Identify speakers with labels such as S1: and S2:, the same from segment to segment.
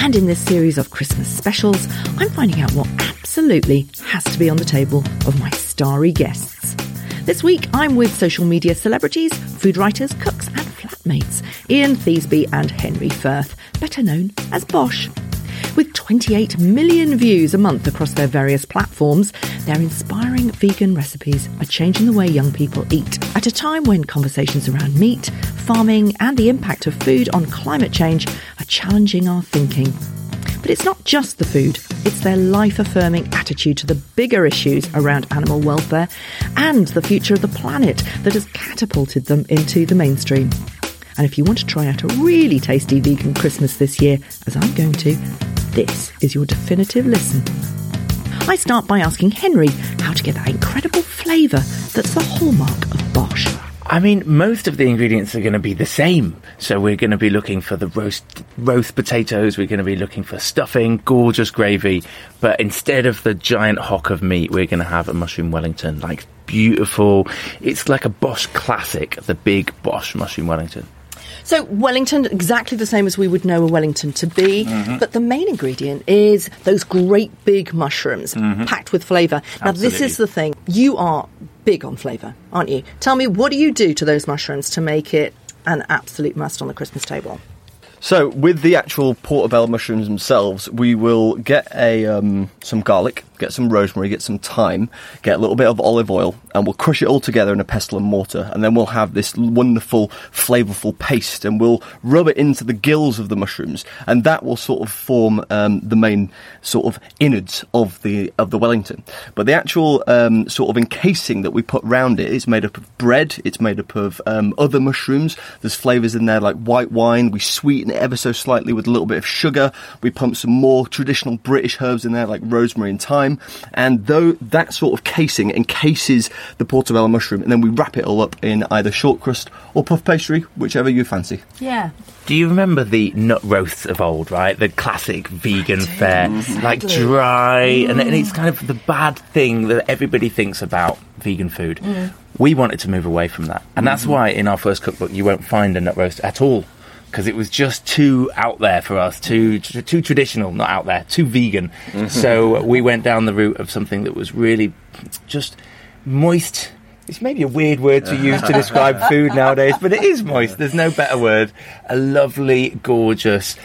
S1: And in this series of Christmas specials, I'm finding out what absolutely has to be on the table of my starry guests. This week, I'm with social media celebrities, food writers, cooks, and flatmates Ian Theasby and Henry Firth, better known as BOSH. With 28 million views a month across their various platforms, their inspiring vegan recipes are changing the way young people eat. At a time when conversations around meat, farming, and the impact of food on climate change are challenging our thinking. But it's not just the food, it's their life affirming attitude to the bigger issues around animal welfare and the future of the planet that has catapulted them into the mainstream. And if you want to try out a really tasty vegan Christmas this year, as I'm going to, this is your definitive listen. I start by asking Henry how to get that incredible flavour that's the hallmark of BOSH.
S2: I mean, most of the ingredients are going to be the same. So we're going to be looking for the roast roast potatoes. We're going to be looking for stuffing, gorgeous gravy. But instead of the giant hock of meat, we're going to have a mushroom Wellington, like beautiful. It's like a BOSH classic, the big BOSH mushroom Wellington.
S1: So Wellington, exactly the same as we would know a Wellington to be,
S2: Mm-hmm.
S1: but the main ingredient is those great big mushrooms packed with flavour. Now this
S2: Mm-hmm.
S1: Is the thing. You are big on flavour, aren't you? Tell me, what do you do to those mushrooms to make it an absolute must on the Christmas table?
S3: So, with the actual portobello mushrooms themselves, we will get a um, some garlic, get some rosemary, get some thyme, get a little bit of olive oil, and we'll crush it all together in a pestle and mortar. And then we'll have this wonderful, flavourful paste, and we'll rub it into the gills of the mushrooms, and that will sort of form um, the main sort of innards of the of the Wellington. But the actual um, sort of encasing that we put round it is made up of bread. It's made up of um, other mushrooms. There's flavours in there like white wine. We sweeten it ever so slightly with a little bit of sugar. We pump some more traditional British herbs in there like rosemary and thyme. And though that sort of casing encases the portobello mushroom, and then we wrap it all up in either short crust or puff pastry, whichever you fancy.
S1: Yeah.
S2: Do you remember the nut roasts of old, right? The classic vegan fare, like dry, and, and it's kind of the bad thing that everybody thinks about vegan food. We wanted to move away from that, and that's why in our first cookbook you won't find a nut roast at all. Because it was just too out there for us, too too traditional, not out there, too vegan. Mm-hmm. So uh, we went down the route of something that was really just moist. It's maybe a weird word to use to describe food nowadays, but it is moist. There's no better word. A lovely, gorgeous,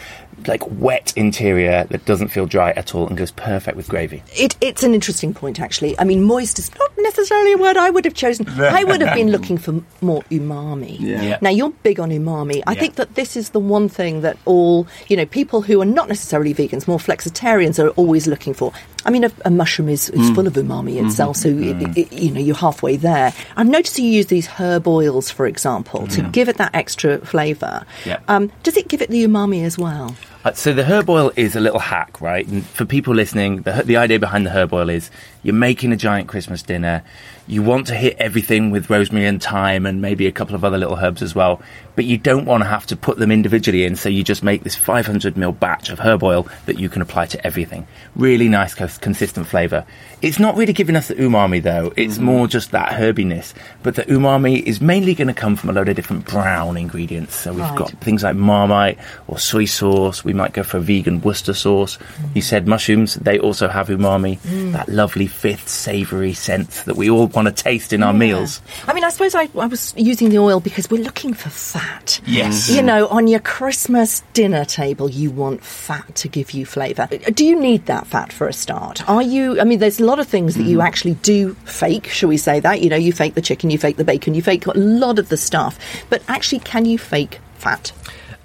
S2: like wet interior that doesn't feel dry at all and goes perfect with gravy.
S1: It, it's an interesting point, actually. I mean, moist is not necessarily a word I would have chosen. I would have been looking for more umami.
S2: Yeah.
S1: Now, you're big on umami. I
S2: Yeah.
S1: think that this is the one thing that all, you know, people who are not necessarily vegans, more flexitarians, are always looking for. I mean, a, a mushroom is, is mm. full of umami mm-hmm. itself, so it, mm-hmm. it, you know you're halfway there. I've noticed you use these herb oils, for example, to mm. give it that extra flavour.
S2: Yeah.
S1: Um, does it give it the umami as well?
S2: Uh, so the herb oil is a little hack, right? And for people listening, the, the idea behind the herb oil is you're making a giant Christmas dinner. You want to hit everything with rosemary and thyme and maybe a couple of other little herbs as well, but you don't want to have to put them individually in. So you just make this 500 ml batch of herb oil that you can apply to everything. Really nice, cons- consistent flavour. It's not really giving us the umami though. It's mm-hmm. more just that herbiness. But the umami is mainly going to come from a load of different brown ingredients. So we've got things like marmite or soy sauce. We might go for a vegan Worcester sauce. Mm-hmm. You said mushrooms. They also have umami. Mm. That lovely fifth savoury scent that we all want to taste in our meals.
S1: I mean, I suppose I, I was using the oil because we're looking for fat.
S2: Yes.
S1: You know, on your Christmas dinner table, you want fat to give you flavour. Do you need that fat for a start? Are you, I mean, there's a lot of things that you actually do fake, shall we say that? You know, you fake the chicken, you fake the bacon, you fake a lot of the stuff. But actually, can you fake fat?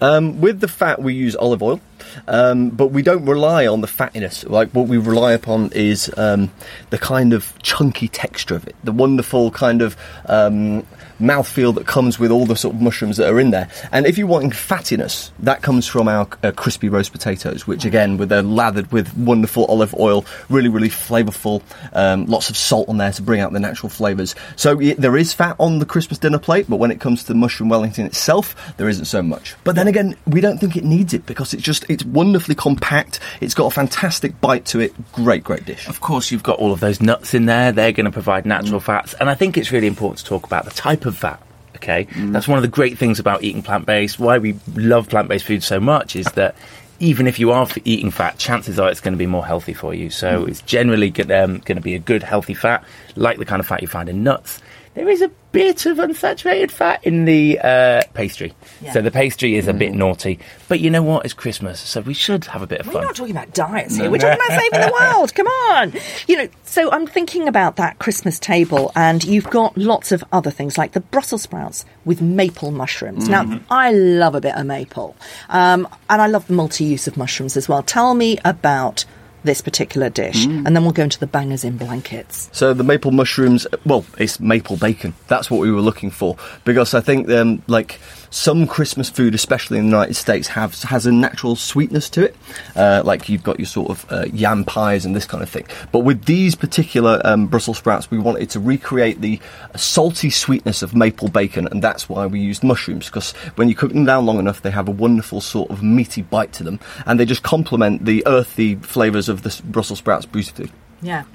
S3: Um, with the fat, we use olive oil, um, but we don't rely on the fattiness. Like what we rely upon is um, the kind of chunky texture of it, the wonderful kind of um, mouthfeel that comes with all the sort of mushrooms that are in there. And if you're wanting fattiness, that comes from our uh, crispy roast potatoes, which again, with they're lathered with wonderful olive oil, really, really flavourful. Um, lots of salt on there to bring out the natural flavours. So there is fat on the Christmas dinner plate, but when it comes to the mushroom Wellington itself, there isn't so much. But then again, we don't think it needs it because it's just it's wonderfully compact. It's got a fantastic bite to it. Great, great dish.
S2: Of course, you've got all of those nuts in there. They're going to provide natural mm. fats. And I think it's really important to talk about the type of fat. Okay. Mm. That's one of the great things about eating plant based. Why we love plant based food so much is that even if you are eating fat, chances are it's going to be more healthy for you. So mm. it's generally g- um, going to be a good, healthy fat, like the kind of fat you find in nuts. There is a bit of unsaturated fat in the uh, pastry. So the pastry is a bit naughty. But you know what? It's Christmas, so we should have a bit of
S1: We're
S2: fun.
S1: not talking about diets here. We're talking about saving the world. Come on. You know, so I'm thinking about that Christmas table, and you've got lots of other things like the Brussels sprouts with maple mushrooms. Now, I love a bit of maple, um, and I love the multi use of mushrooms as well. Tell me about this particular dish, and then we'll go into the bangers in blankets.
S3: So the maple mushrooms, well, it's maple bacon. That's what we were looking for because I think um, like some Christmas food, especially in the United States, have has a natural sweetness to it. Uh, like you've got your sort of uh, yam pies and this kind of thing. But with these particular um, Brussels sprouts, we wanted to recreate the salty sweetness of maple bacon, and that's why we used mushrooms because when you cook them down long enough, they have a wonderful sort of meaty bite to them, and they just complement the earthy flavours of the Brussels sprouts beautifully.
S1: Yeah.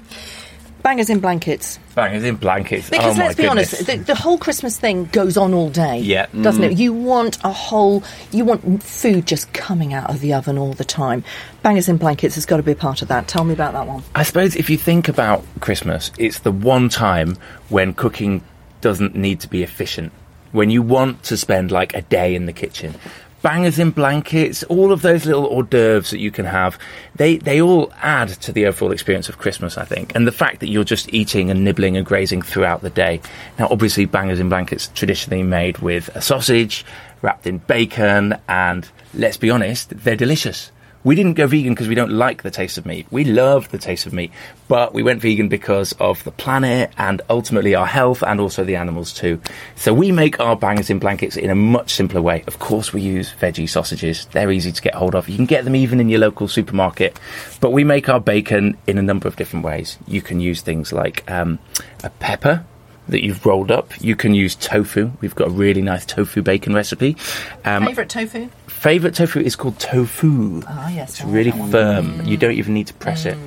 S1: Bangers in blankets.
S2: Bangers in blankets.
S1: Because
S2: oh
S1: let's be
S2: goodness.
S1: honest, the, the whole Christmas thing goes on all day.
S2: Yeah.
S1: Doesn't it? Mm. You want a whole, you want food just coming out of the oven all the time. Bangers in blankets has got to be a part of that. Tell me about that one.
S2: I suppose if you think about Christmas, it's the one time when cooking doesn't need to be efficient. When you want to spend like a day in the kitchen. Bangers in blankets, all of those little hors d'oeuvres that you can have, they, they all add to the overall experience of Christmas, I think. And the fact that you're just eating and nibbling and grazing throughout the day. Now, obviously, bangers in blankets traditionally made with a sausage, wrapped in bacon, and let's be honest, they're delicious. We didn't go vegan because we don't like the taste of meat. We love the taste of meat, but we went vegan because of the planet and ultimately our health and also the animals too. So we make our bangers in blankets in a much simpler way. Of course, we use veggie sausages. They're easy to get hold of. You can get them even in your local supermarket, but we make our bacon in a number of different ways. You can use things like um, a pepper that you've rolled up. You can use tofu. We've got a really nice tofu bacon recipe. Um,
S1: Favourite tofu?
S2: Favorite tofu is called Tofoo.
S1: Ah, yes.
S2: It's
S1: I
S2: really
S1: that one.
S2: firm. You don't even need to press it.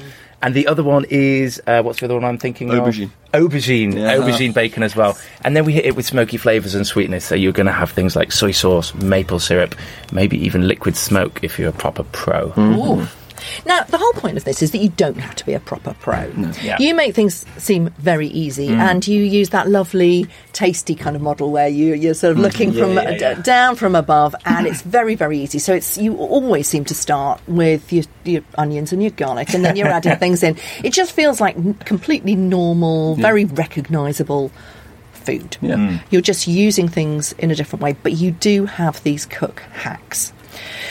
S2: And the other one is uh, what's the other one I'm thinking
S3: Aubergine.
S2: of? Aubergine.
S3: Yeah.
S2: Aubergine bacon as well. And then we hit it with smoky flavors and sweetness. So you're going to have things like soy sauce, maple syrup, maybe even liquid smoke if you're a proper pro.
S1: Ooh. Now, the whole point of this is that you don't have to be a proper pro.
S2: Yeah.
S1: You make things seem very easy, mm. and you use that lovely, tasty kind of model where you, you're sort of mm, looking from
S2: yeah,
S1: d- down from above, and it's very, very easy. So it's you always seem to start with your, your onions and your garlic, and then you're adding things in. It just feels like completely normal, very recognisable food.
S3: Yeah. Mm.
S1: You're just using things in a different way, but you do have these cook hacks.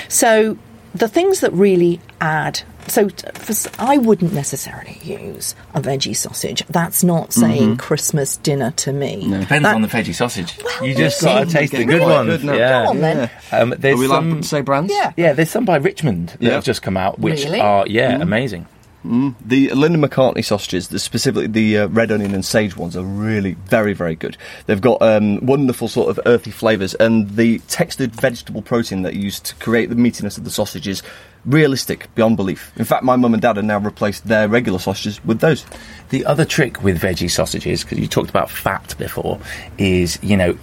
S1: So the things that really add. So t- for, s- I wouldn't necessarily use a veggie sausage. That's not saying Christmas dinner to me. No.
S2: Depends
S1: That-
S2: on the veggie sausage.
S1: Well,
S2: you just got to taste the
S3: Getting
S2: good
S3: quite
S2: ones.
S3: good now.
S2: yeah.
S1: Go on then.
S2: Um, there's
S3: Are we
S2: some,
S3: to say brands?
S1: Yeah.
S2: yeah, there's some by Richmond that
S3: Yeah.
S2: have just come out, which
S1: Really?
S2: are yeah amazing.
S3: The Linda McCartney sausages, the, specifically the uh, red onion and sage ones, are really very, very good. They've got um, wonderful sort of earthy flavours, and the textured vegetable protein that you use to create the meatiness of the sausages realistic beyond belief. In fact, my mum and dad have now replaced their regular sausages with those.
S2: The other trick with veggie sausages, because you talked about fat before, is you know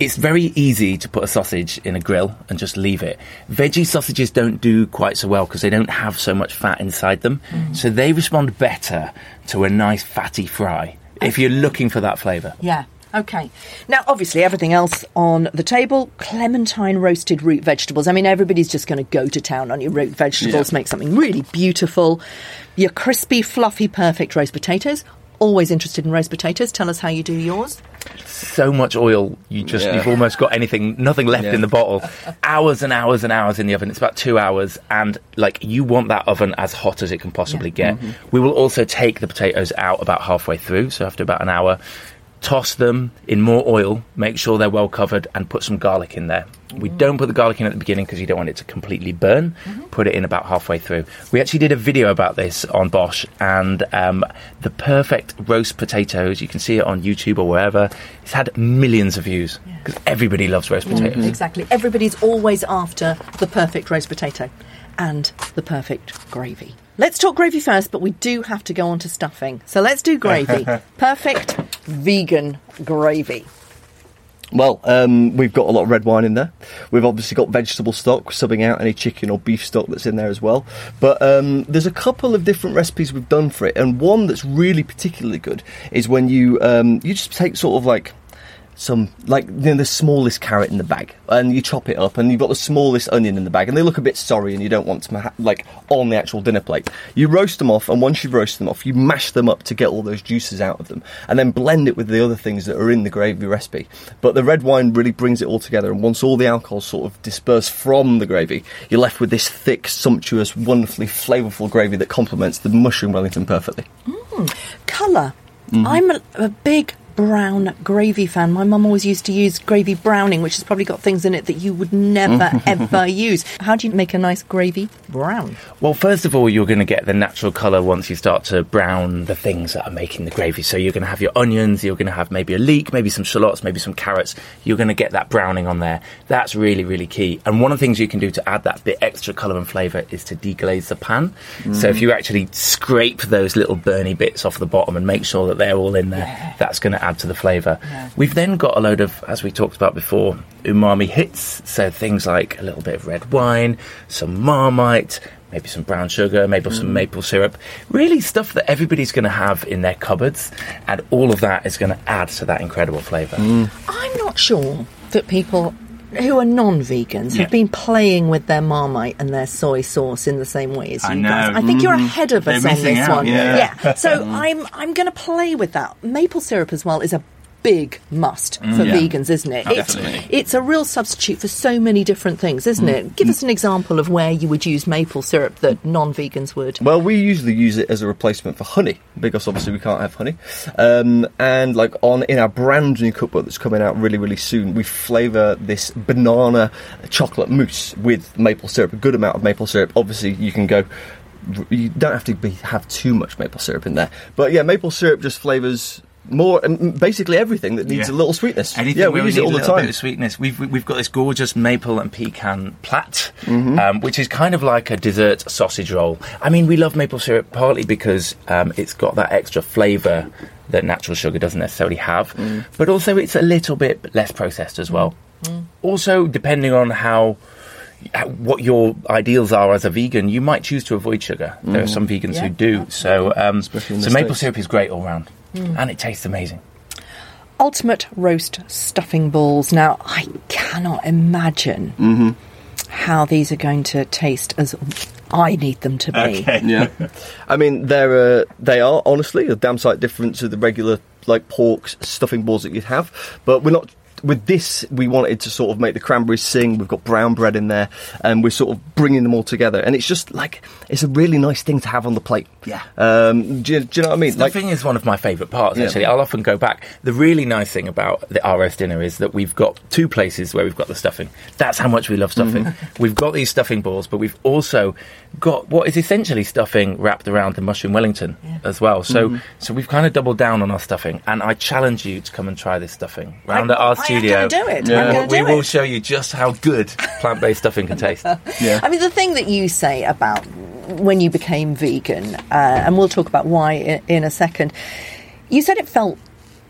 S2: It's very easy to put a sausage in a grill and just leave it. Veggie sausages don't do quite so well because they don't have so much fat inside them. Mm. So they respond better to a nice fatty fry if you're looking for that flavour.
S1: Yeah. Okay. Now, obviously, everything else on the table clementine roasted root vegetables. I mean, everybody's just going to go to town on your root vegetables,
S3: Yeah.
S1: make something really beautiful. Your crispy, fluffy, perfect roast potatoes. Always interested in roast potatoes. Tell us how you do yours.
S2: So much oil you just
S3: Yeah.
S2: you've almost got anything nothing left
S3: Yeah.
S2: in the bottle. Hours and hours and hours in the oven. It's about two hours. And like you want that oven as hot as it can possibly get. Mm-hmm. We will also take the potatoes out about halfway through so after about an hour toss them in more oil make sure they're well covered and put some garlic in there. We mm-hmm. don't put the garlic in at the beginning because you don't want it to completely burn. Mm-hmm. Put it in about halfway through. We actually did a video about this on BOSH and um, the perfect roast potatoes you can see it on youtube or wherever it's had millions of views. Because everybody loves roast mm-hmm. potatoes.
S1: Exactly. Everybody's always after the perfect roast potato and the perfect gravy. Let's talk gravy first, but we do have to go on to stuffing. So let's do gravy. perfect vegan gravy.
S3: Well, um, we've got a lot of red wine in there. We've obviously got vegetable stock, subbing out any chicken or beef stock that's in there as well. But um, there's a couple of different recipes we've done for it, and one that's really particularly good is when you um, you just take sort of like some like you know, the smallest carrot in the bag, and you chop it up, and you've got the smallest onion in the bag, and they look a bit sorry, and you don't want them like on the actual dinner plate. You roast them off, and once you've roasted them off, you mash them up to get all those juices out of them, and then blend it with the other things that are in the gravy recipe. But the red wine really brings it all together, and once all the alcohol sort of dispersed from the gravy, you're left with this thick, sumptuous, wonderfully flavourful gravy that complements the mushroom Wellington perfectly.
S1: Colour.
S3: Mm-hmm.
S1: I'm a, a big brown gravy fan. My mum always used to use gravy browning, which has probably got things in it that you would never ever use. How do you make a nice gravy brown?
S2: Well, first of all, you're going to get the natural colour once you start to brown the things that are making the gravy. So you're going to have your onions, you're going to have maybe a leek, maybe some shallots, maybe some carrots. You're going to get that browning on there. That's really, really key. And one of the things you can do to add that bit extra colour and flavour is to deglaze the pan. So if mm. you actually scrape those little burny bits off the bottom and make sure that they're all in there, that's going to add to the flavour. We've then got a load of, as we talked about before, umami hits. So things like a little bit of red wine, some marmite, maybe some brown sugar, maybe some mm. maple syrup. Really stuff that everybody's going to have in their cupboards, and all of that is going to add to that incredible flavour. Mm.
S1: I'm not sure that people who are non-vegans
S2: Yeah.
S1: have been playing with their marmite and their soy sauce in the same way as you
S2: I
S1: guys.
S2: know. Mm-hmm.
S1: I think you're ahead of
S2: They're
S1: us on this
S2: out,
S1: one.
S2: yeah.
S1: So I'm I'm going to play with that. Maple syrup as well is a big must for
S2: Mm, yeah.
S1: vegans, isn't it? It's,
S2: Definitely.
S1: it's a real substitute for so many different things, isn't
S2: Mm.
S1: it? Give us an example of where you would use maple syrup that non-vegans would.
S3: Well, we usually use it as a replacement for honey because obviously we can't have honey. Um, and like on in our brand new cookbook that's coming out really, really soon, we flavour this banana chocolate mousse with maple syrup, a good amount of maple syrup. Obviously, you can go. You don't have to be, have too much maple syrup in there, but yeah, maple syrup just flavours more, and basically everything that needs
S2: Yeah.
S3: a little sweetness.
S2: Anything
S3: yeah,
S2: where
S3: we use it all the time.
S2: Bit of sweetness. We've we've got this gorgeous maple and pecan plat,
S3: Mm-hmm.
S2: um, which is kind of like a dessert sausage roll. I mean, we love maple syrup partly because um, it's got that extra flavour that natural sugar doesn't necessarily have,
S3: Mm.
S2: but also it's a little bit less processed as well. Also, depending on how. how- What your ideals are as a vegan, you might choose to avoid sugar. There are some vegans
S1: Yeah,
S2: who do. So, um, so maple
S3: States.
S2: syrup is great all round, and it tastes amazing.
S1: ultimate roast stuffing balls. Now, I cannot imagine
S3: Mm-hmm.
S1: how these are going to taste as I need them to be.
S3: Yeah, I mean they're uh, they are honestly a damn sight different to the regular like pork stuffing balls that you'd have, but we're not. With this, we wanted to sort of make the cranberries sing. We've got brown bread in there, and we're sort of bringing them all together. And it's just like it's a really nice thing to have on the plate.
S2: Yeah.
S3: Um, do, you, do you know what I mean?
S2: Stuffing is one of my favourite parts,
S3: Yeah.
S2: actually. I'll often go back. The really nice thing about the RS dinner is that we've got two places where we've got the stuffing. That's how much we love stuffing.
S3: Mm-hmm.
S2: we've got these stuffing balls, but we've also got what is essentially stuffing wrapped around the mushroom Wellington as well. So,
S3: Mm-hmm.
S2: so we've kind of doubled down on our stuffing, and I challenge you to come and try this stuffing round at our
S1: I am gonna do it. I'm
S2: We- we
S1: do
S2: will
S1: it.
S2: show you just how good plant-based stuffing can taste.
S3: Yeah.
S1: I mean, the thing that you say about when you became vegan, uh, and we'll talk about why in, in a second, you said it felt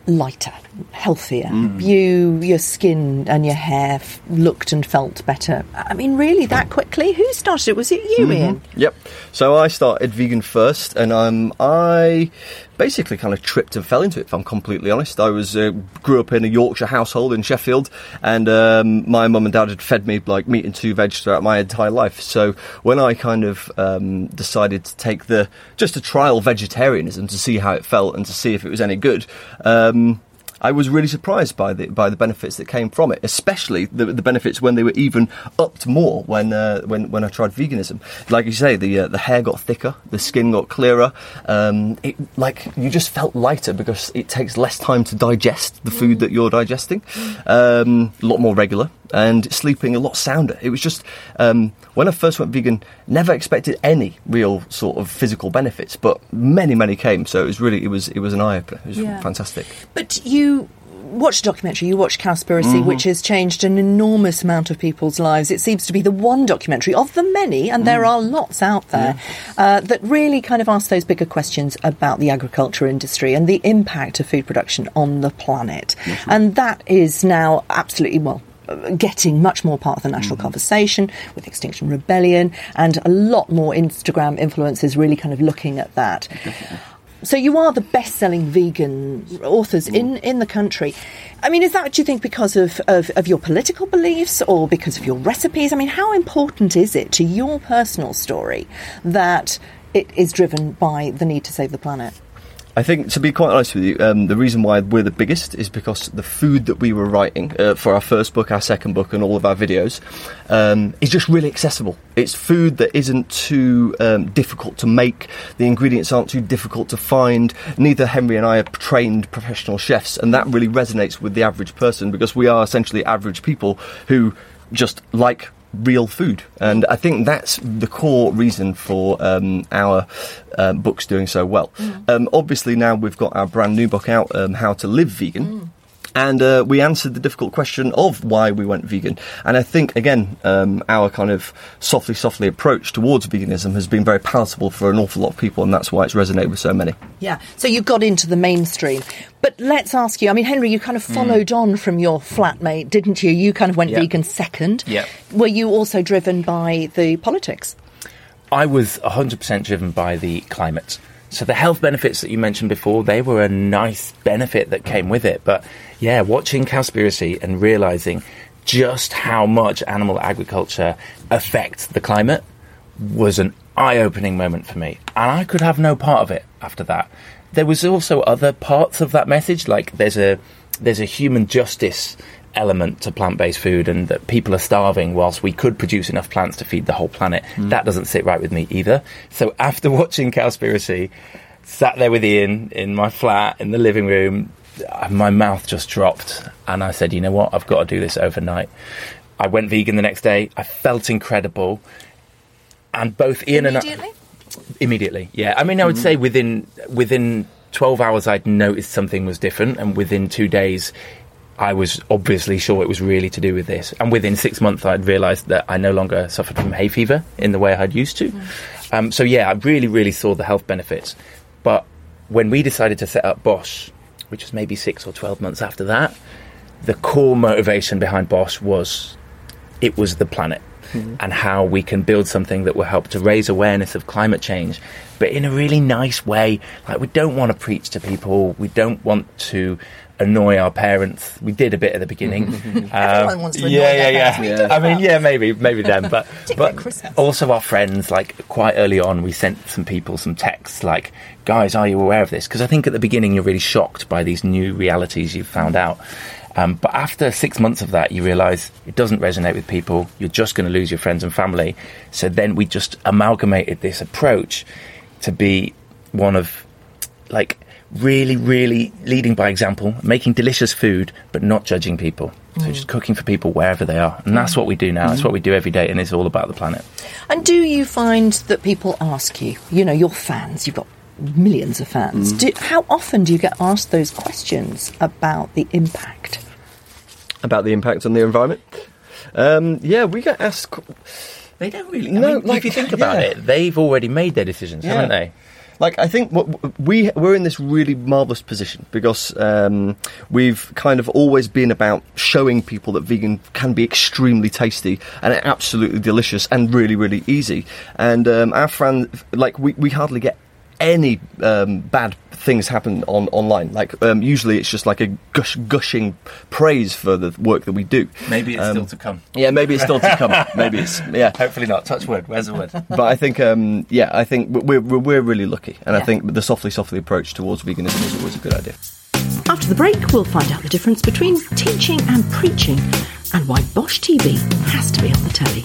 S1: lighter. Healthier. You, your skin and your hair f- looked and felt better. I mean, really, that quickly? Who started it? Was it you, Ian?
S3: Yep. So I started vegan first, and um, I basically kind of tripped and fell into it. If I'm completely honest, I was uh, grew up in a Yorkshire household in Sheffield, and um, my mum and dad had fed me like meat and two veg throughout my entire life. So when I kind of um, decided to take the just to trial vegetarianism to see how it felt and to see if it was any good. Um, I was really surprised by the by the benefits that came from it, especially the, the benefits when they were even upped more when uh, when when I tried veganism. Like you say, the uh, the hair got thicker, the skin got clearer. Um, it like you just felt lighter because it takes less time to digest the food that you're digesting. Um, a lot more regular and sleeping a lot sounder. It was just um, when I first went vegan, never expected any real sort of physical benefits, but many many came. So it was really it was it was an eye opener. It was
S1: Yeah.
S3: fantastic.
S1: But you watched a documentary, you watched Cowspiracy, mm-hmm. which has changed an enormous amount of people's lives. It seems to be the one documentary of the many, and there mm. are lots out there, uh, that really kind of ask those bigger questions about the agriculture industry and the impact of food production on the planet. Mm-hmm. And that is now absolutely, well, getting much more part of the national mm-hmm. conversation with Extinction Rebellion and a lot more Instagram influencers really kind of looking at that. So you are the best-selling vegan authors in, in the country. I mean, is that, do you think, because of, of, of your political beliefs or because of your recipes? I mean, how important is it to your personal story that it is driven by the need to save the planet?
S3: I think, to be quite honest with you, um, the reason why we're the biggest is because the food that we were writing uh, for our first book, our second book, and all of our videos um, is just really accessible. It's food that isn't too um, difficult to make. The ingredients aren't too difficult to find. Neither Henry and I are trained professional chefs, and that really resonates with the average person because we are essentially average people who just like real food. And I think that's the core reason for um, our uh, books doing so well. Um, obviously, now we've got our brand new book out, um, How to Live Vegan. And uh, we answered the difficult question of why we went vegan. And I think, again, um, our kind of softly, softly approach towards veganism has been very palatable for an awful lot of people, and that's why it's resonated with so many.
S1: Yeah, so you got into the mainstream. But let's ask you, I mean, Henry, you kind of followed on from your flatmate, didn't you? You kind of went
S2: Yeah.
S1: vegan second.
S2: Yeah.
S1: Were you also driven by the politics?
S2: I was 100% driven by the climate. So the health benefits that you mentioned before, they were a nice benefit that came with it. But yeah, watching Cowspiracy and realizing just how much animal agriculture affects the climate was an eye-opening moment for me. And I could have no part of it after that. There was also other parts of that message, like there's a there's a human justice element to plant-based food and that people are starving whilst we could produce enough plants to feed the whole planet. That doesn't sit right with me either. So after watching Cowspiracy, sat there with Ian in my flat in the living room, uh, my mouth just dropped and I said, you know what, I've got to do this overnight. I went vegan the next day. I felt incredible. And both Ian and I
S1: Immediately?
S2: immediately yeah i mean i would say within within 12 hours i'd noticed something was different and within two days i was obviously sure it was really to do with this. And within six months i'd realized that i no longer suffered from hay fever in the way i'd used to. Um, so yeah i really really saw the health benefits. But when we decided to set up BOSH which was maybe six or 12 months after that the core motivation behind BOSH was it was the planet and how we can build something that will help to raise awareness of climate change, but in a really nice way. Like, we don't want to preach to people, we don't want to annoy our parents. We did a bit at the beginning. Um,
S1: Everyone wants to annoy
S2: yeah,
S1: their
S2: yeah, yeah. I mean, yeah, maybe, maybe them, but but
S1: Christmas.
S2: also our friends. Like quite early on, we sent some people some texts like, "Guys, are you aware of this?" Because I think at the beginning you're really shocked by these new realities you've found out. Um, but after six months of that, you realise it doesn't resonate with people. You're just going to lose your friends and family. So then we just amalgamated this approach to be one of like really, really leading by example, making delicious food, but not judging people. So mm. just cooking for people wherever they are. And that's mm. what we do now. That's mm-hmm. what we do every day, and it's all about the planet.
S1: And do you find that people ask you, you know, your fans, you've got millions of fans, mm. do, how often do you get asked those questions about the impact?
S3: About the impact on the environment. Um, yeah, we get asked.
S2: They don't really.
S3: No,
S2: I mean,
S3: like,
S2: if you think about
S3: yeah.
S2: it, they've already made their decisions,
S3: Yeah.
S2: haven't they?
S3: Like I think what we we're in this really marvelous position because um, we've kind of always been about showing people that vegan can be extremely tasty and absolutely delicious and really really easy. And um, our friend, like we, we hardly get any um, bad things happen on online. Like um, usually, it's just like a gush, gushing praise for the work that we do.
S2: Maybe it's
S3: Um,
S2: still to come.
S3: Yeah, maybe it's still to come. maybe it's yeah.
S2: Hopefully not. Touch wood. Where's the wood?
S3: But I think um, yeah, I think we're we're, we're really lucky, and I think the softly softly approach towards veganism is always a good idea.
S1: After the break, we'll find out the difference between teaching and preaching and why BOSH TV has to be on the telly.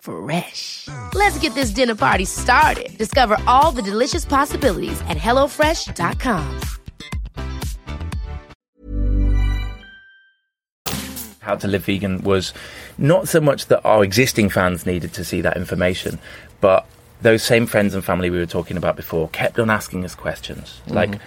S4: Fresh. Let's get this dinner party started. Discover all the delicious possibilities at hellofresh.com.
S2: How to Live Vegan was not so much that our existing fans needed to see that information, but those same friends and family we were talking about before kept on asking us questions. Mm-hmm. Like,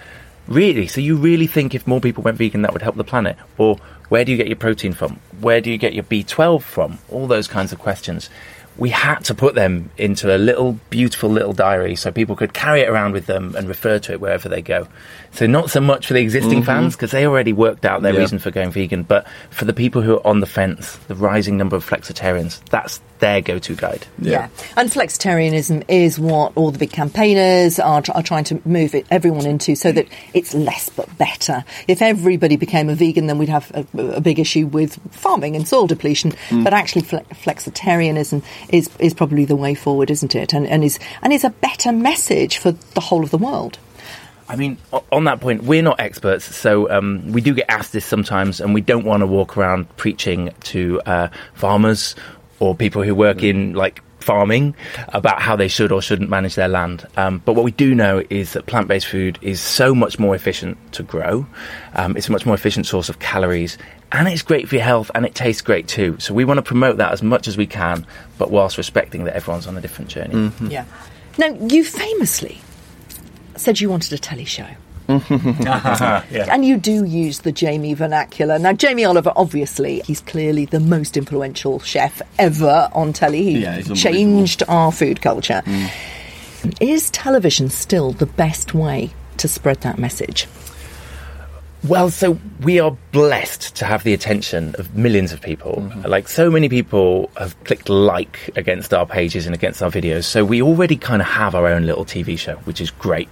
S2: really? So you really think if more people went vegan that would help the planet? Or where do you get your protein from? Where do you get your B12 from? All those kinds of questions. We had to put them into a little beautiful little diary so people could carry it around with them and refer to it wherever they go. So not so much for the existing mm-hmm. fans because they already worked out their
S3: Yeah.
S2: reason for going vegan, but for the people who are on the fence, the rising number of flexitarians, that's their go-to guide.
S1: Yeah. And flexitarianism is what all the big campaigners are, tr- are trying to move it, everyone into so that it's less but better. If everybody became a vegan, then we'd have a, a big issue with farming and soil depletion. Mm. But actually, fle- flexitarianism is, is probably the way forward, isn't it? And, and, is, and is a better message for the whole of the world.
S2: I mean, on that point, we're not experts, so um, we do get asked this sometimes, and we don't want to walk around preaching to uh, farmers or people who work in like farming about how they should or shouldn't manage their land. Um, but what we do know is that plant-based food is so much more efficient to grow. Um, it's a much more efficient source of calories, and it's great for your health, and it tastes great too. So we want to promote that as much as we can, but whilst respecting that everyone's on a different journey.
S1: Yeah. Now, you famously said you wanted a telly show. And you do use the Jamie vernacular. Now, Jamie Oliver, obviously, he's clearly the most influential chef ever on telly. He
S3: Yeah,
S1: changed our food culture. Mm. Is television still the best way to spread that message?
S2: Well, so we are blessed to have the attention of millions of people. Like, so many people have clicked like against our pages and against our videos. So we already kind of have our own little TV show, which is great.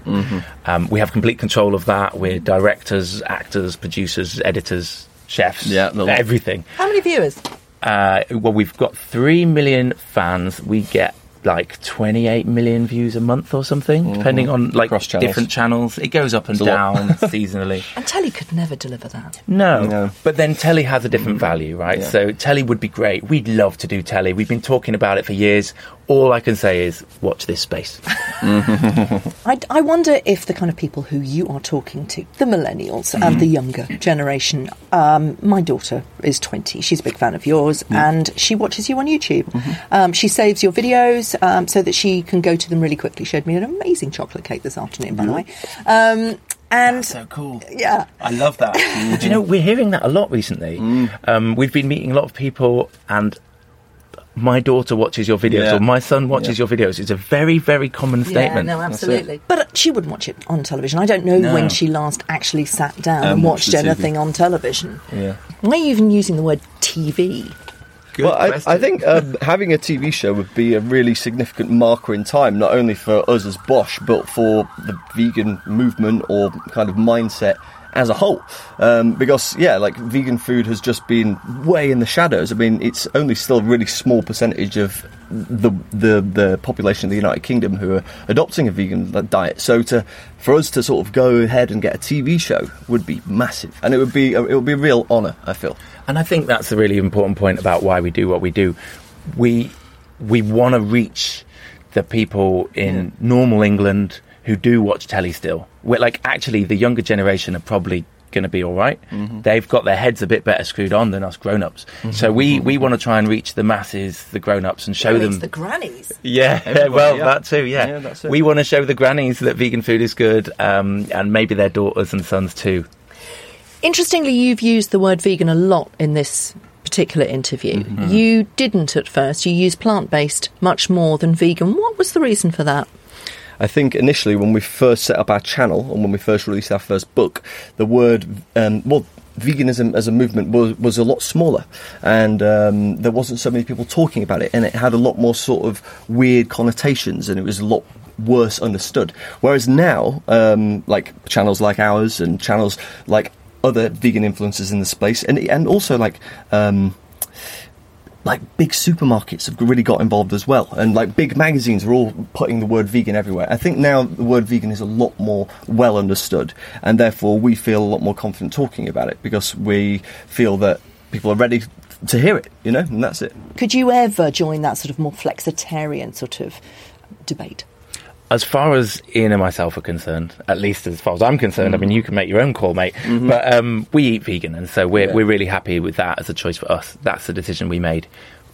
S2: Um, we have complete control of that. We're directors, actors, producers, editors, chefs,
S3: Yeah,
S2: everything.
S1: How many viewers?
S2: Uh, well, we've got 3 million fans. We get like 28 million views a month or something, mm-hmm. depending on like
S3: channels.
S2: different channels. It goes up and
S3: It's
S2: down seasonally.
S1: And telly could never deliver that.
S2: No.
S3: No.
S2: But then telly has a different mm-hmm. value, right?
S3: Yeah.
S2: So telly would be great. We'd love to do telly. We've been talking about it for years. All I can say is watch this space.
S1: I, I wonder if the kind of people who you are talking to, the millennials and the younger generation, um, my daughter is 20. She's a big fan of yours and she watches you on YouTube. Um, she saves your videos um, so that she can go to them really quickly. She showed me an amazing chocolate cake this afternoon, by the way. Um, And
S2: So cool.
S1: yeah,
S2: I love that. Do you know, we're hearing that a lot recently. Um, we've been meeting a lot of people, and my daughter watches your videos,
S3: Yeah.
S2: or my son watches your videos. It's a very, very common statement.
S1: Yeah, no, absolutely. But uh, she wouldn't watch it on television. I don't know
S2: No.
S1: when she last actually sat down
S3: Um,
S1: and
S3: watched
S1: watched
S3: the TV.
S1: anything on television.
S3: Yeah.
S1: Why are you even using the word TV?
S2: Good
S3: well, I. I think um, having a TV show would be a really significant marker in time, not only for us as BOSH, but for the vegan movement or kind of mindset as a whole. Um, because, yeah, like vegan food has just been way in the shadows. I mean, it's only still a really small percentage of the the the population of the United Kingdom who are adopting a vegan diet. So to for us to sort of go ahead and get a TV show would be massive, and it would be it would be a real honour. I feel.
S2: And I think that's a really important point about why we do what we do. We we want to reach the people in normal England who do watch telly still. We're like actually the younger generation are probably going to be all right. They've got their heads a bit better screwed on than us grown-ups. So we we want to try and reach the masses, the grown-ups and show
S1: It's
S2: them
S1: the grannies.
S2: yeah,
S3: Everybody,
S2: well,
S3: yeah.
S2: that too. Yeah,
S3: Yeah, that's it.
S2: we want to show the grannies that vegan food is good, um, and maybe their daughters and sons too.
S1: Interestingly, you've used the word vegan a lot in this particular interview.
S2: Mm-hmm.
S1: You didn't at first. You used plant based much more than vegan. What was the reason for that?
S3: I think initially when we first set up our channel and when we first released our first book, the word um, well veganism as a movement was, was a lot smaller and um, there wasn't so many people talking about it and it had a lot more sort of weird connotations and it was a lot worse understood. Whereas now um, like channels like ours and channels like other vegan influencers in the space and and also like um, like big supermarkets have really got involved as well, and like big magazines are all putting the word vegan everywhere. I think now the word vegan is a lot more well understood, and therefore we feel a lot more confident talking about it because we feel that people are ready to hear it, you know, and that's it.
S1: Could you ever join that sort of more flexitarian sort of debate?
S2: As far as Ian and myself are concerned, at least as far as I'm concerned, I mm. mean, you can make your own call, mate. Mm-hmm. But um, we eat vegan, and so we're,
S3: Yeah.
S2: we're really happy with that as a choice for us. That's the decision we made.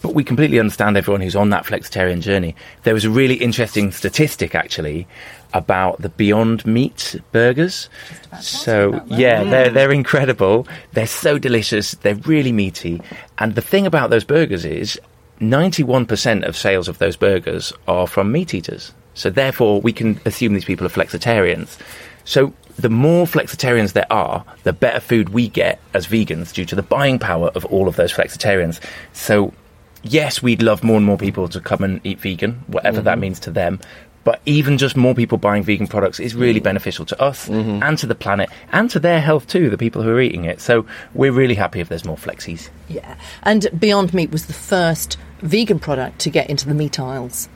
S2: But we completely understand everyone who's on that flexitarian journey. There was a really interesting statistic, actually, about the Beyond Meat burgers. So, yeah, they're, mm. they're incredible. They're so delicious. They're really meaty. And the thing about those burgers is 91% of sales of those burgers are from meat eaters. So therefore, we can assume these people are flexitarians. So the more flexitarians there are, the better food we get as vegans due to the buying power of all of those flexitarians. So yes, we'd love more and more people to come and eat vegan, whatever that mm-hmm. means to them. But even just more people buying vegan products is really mm-hmm. beneficial to us mm-hmm. and to the planet and to their health too, the people who are eating it. So we're really happy if there's more flexies.
S1: Yeah. And Beyond Meat was the first vegan product to get into the meat aisles.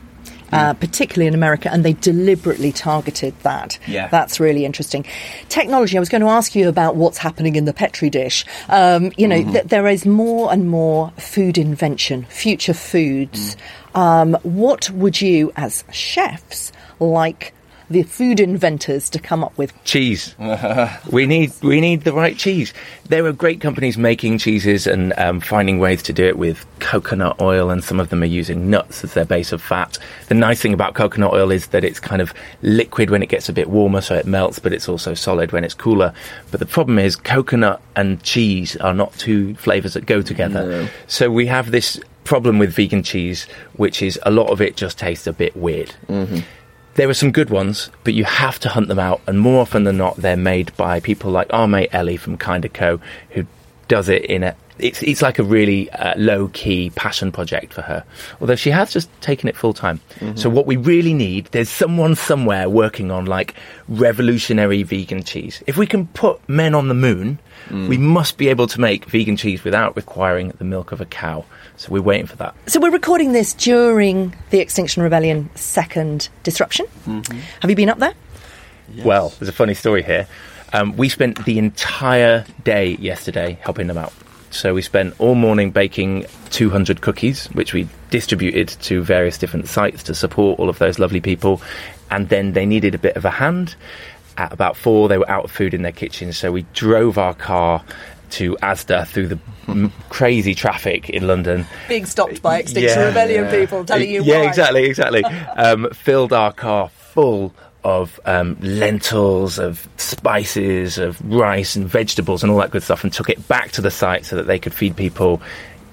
S1: Uh, particularly in America, and they deliberately targeted that.
S2: Yeah.
S1: That's really interesting. Technology, I was going to ask you about what's happening in the Petri dish. Um, you know, th- there is more and more food invention, future foods. Um, what would you, as chefs, like the food inventors to come up with?
S2: cheese. we need we need the right cheese. There are great companies making cheeses and um, finding ways to do it with coconut oil, and some of them are using nuts as their base of fat. The nice thing about coconut oil is that it's kind of liquid when it gets a bit warmer, so it melts, but it's also solid when it's cooler. But the problem is coconut and cheese are not two flavors that go together. So we have this problem with vegan cheese, which is a lot of it just tastes a bit weird. There are some good ones, but you have to hunt them out, and more often than not, they're made by people like our mate Ellie from Kinda Co, who does it in a. It's it's like a really uh, low key passion project for her. Although she has just taken it full time. So what we really need, there's someone somewhere working on like revolutionary vegan cheese. If we can put men on the moon, we must be able to make vegan cheese without requiring the milk of a cow. So we're waiting for that.
S1: So we're recording this during the Extinction Rebellion second disruption. Have you been up there?
S2: Well, there's a funny story here. Um, we spent the entire day yesterday helping them out. So we spent all morning baking 200 cookies, which we distributed to various different sites to support all of those lovely people. And then they needed a bit of a hand. At about four, they were out of food in their kitchen, so we drove our car to Asda through the m- crazy traffic in London.
S1: Being stopped by Extinction
S2: Yeah.
S1: Rebellion people telling you
S2: yeah,
S1: why.
S2: exactly, exactly. um, filled our car full of um, lentils, of spices, of rice and vegetables and all that good stuff, and took it back to the site so that they could feed people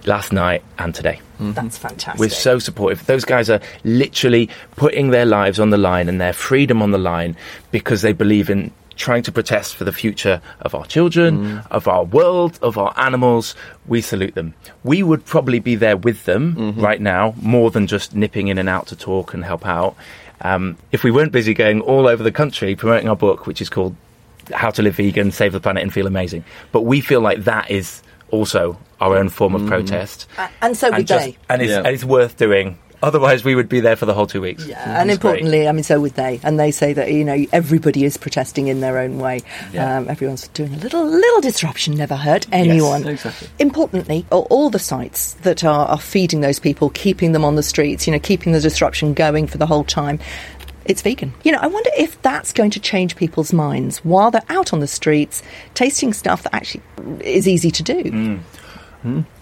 S2: last night and today. Mm-hmm.
S1: That's fantastic.
S2: We're so supportive. Those guys are literally putting their lives on the line and their freedom on the line because they believe in trying to protest for the future of our children, mm. of our world, of our animals. We salute them. We would probably be there with them mm-hmm. right now, more than just nipping in and out to talk and help out. Um, if we weren't busy going all over the country promoting our book, which is called How to Live Vegan, Save the Planet, and Feel Amazing. But we feel like that is also our own form of mm. protest.
S1: A- and so would
S2: just-
S1: they.
S2: And it's,
S3: Yeah.
S2: and it's worth doing. Otherwise, we would be there for the whole two weeks.
S1: Yeah, mm-hmm. and
S2: It's great.
S1: importantly, I mean, so would they. And they say that you know everybody is protesting in their own way.
S2: Yeah.
S1: Um, everyone's doing a little little disruption, never hurt anyone.
S3: exactly.
S1: Importantly, all, all the sites that are, are feeding those people, keeping them on the streets, you know, keeping the disruption going for the whole time. It's vegan. You know, I wonder if that's going to change people's minds while they're out on the streets, tasting stuff that actually is easy to do.
S2: Mm.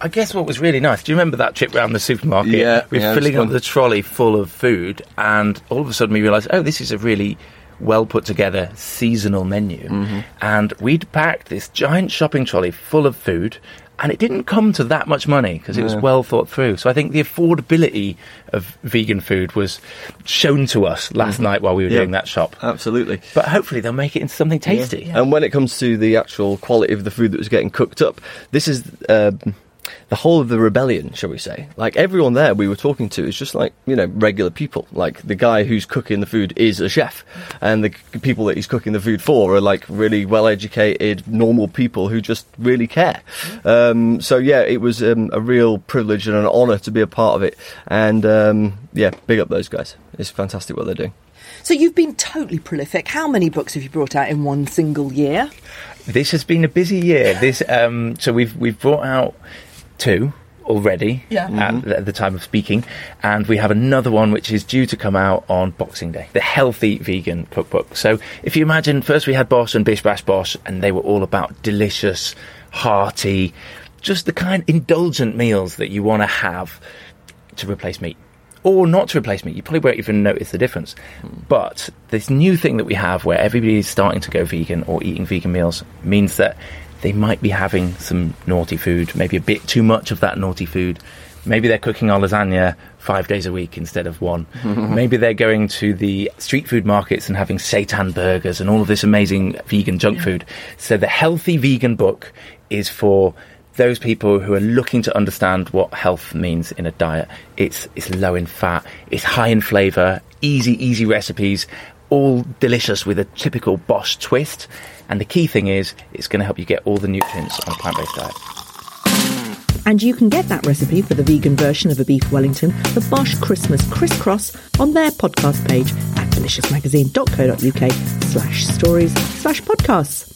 S2: I guess what was really nice. Do you remember that trip around the supermarket?
S3: Yeah,
S2: we're
S3: yeah,
S2: filling up the trolley full of food, and all of a sudden we realised, oh, this is a really well put together seasonal menu.
S3: Mm-hmm.
S2: And we'd packed this giant shopping trolley full of food, and it didn't come to that much money because it was well thought through. So I think the affordability of vegan food was shown to us last night while we were.
S3: Yeah.
S2: doing that shop.
S3: Absolutely.
S2: But hopefully they'll make it into something tasty.
S3: And when it comes to the actual quality of the food that was getting cooked up, this is um the whole of the rebellion, shall we say. Like everyone there we were talking to is just like, you know, regular people. Like the guy who's cooking the food is a chef. And the people that he's cooking the food for are like really well educated, normal people who just really care. Um, so yeah, it was um, a real privilege and an honour to be a part of it. And um, yeah, big up those guys. It's fantastic what they're doing.
S1: So you've been totally prolific. How many books have you brought out in one single year?
S2: This has been a busy year. This um, so we've we've brought out two already
S1: Yeah.
S2: at, mm-hmm. the, at the time of speaking, and we have another one which is due to come out on Boxing Day. The healthy vegan cookbook. So if you imagine, first we had BOSH and Bish Bash Bosh, and they were all about delicious, hearty, just the kind indulgent meals that you want to have to replace meat. Or not to replace meat. You probably won't even notice the difference. But this new thing that we have where everybody is starting to go vegan or eating vegan meals means that they might be having some naughty food, maybe a bit too much of that naughty food. Maybe they're cooking our lasagna five days a week instead of one. Maybe they're going to the street food markets and having seitan burgers and all of this amazing vegan junk food. So the healthy vegan book is for those people who are looking to understand what health means in a diet. It's it's low in fat, it's high in flavour, easy, easy recipes, all delicious with a typical BOSH twist. And the key thing is, it's going to help you get all the nutrients on a plant-based diet.
S1: And you can get that recipe for the vegan version of a beef Wellington, the BOSH Christmas Crisscross, on their podcast page at deliciousmagazine.co.uk slash stories slash podcasts.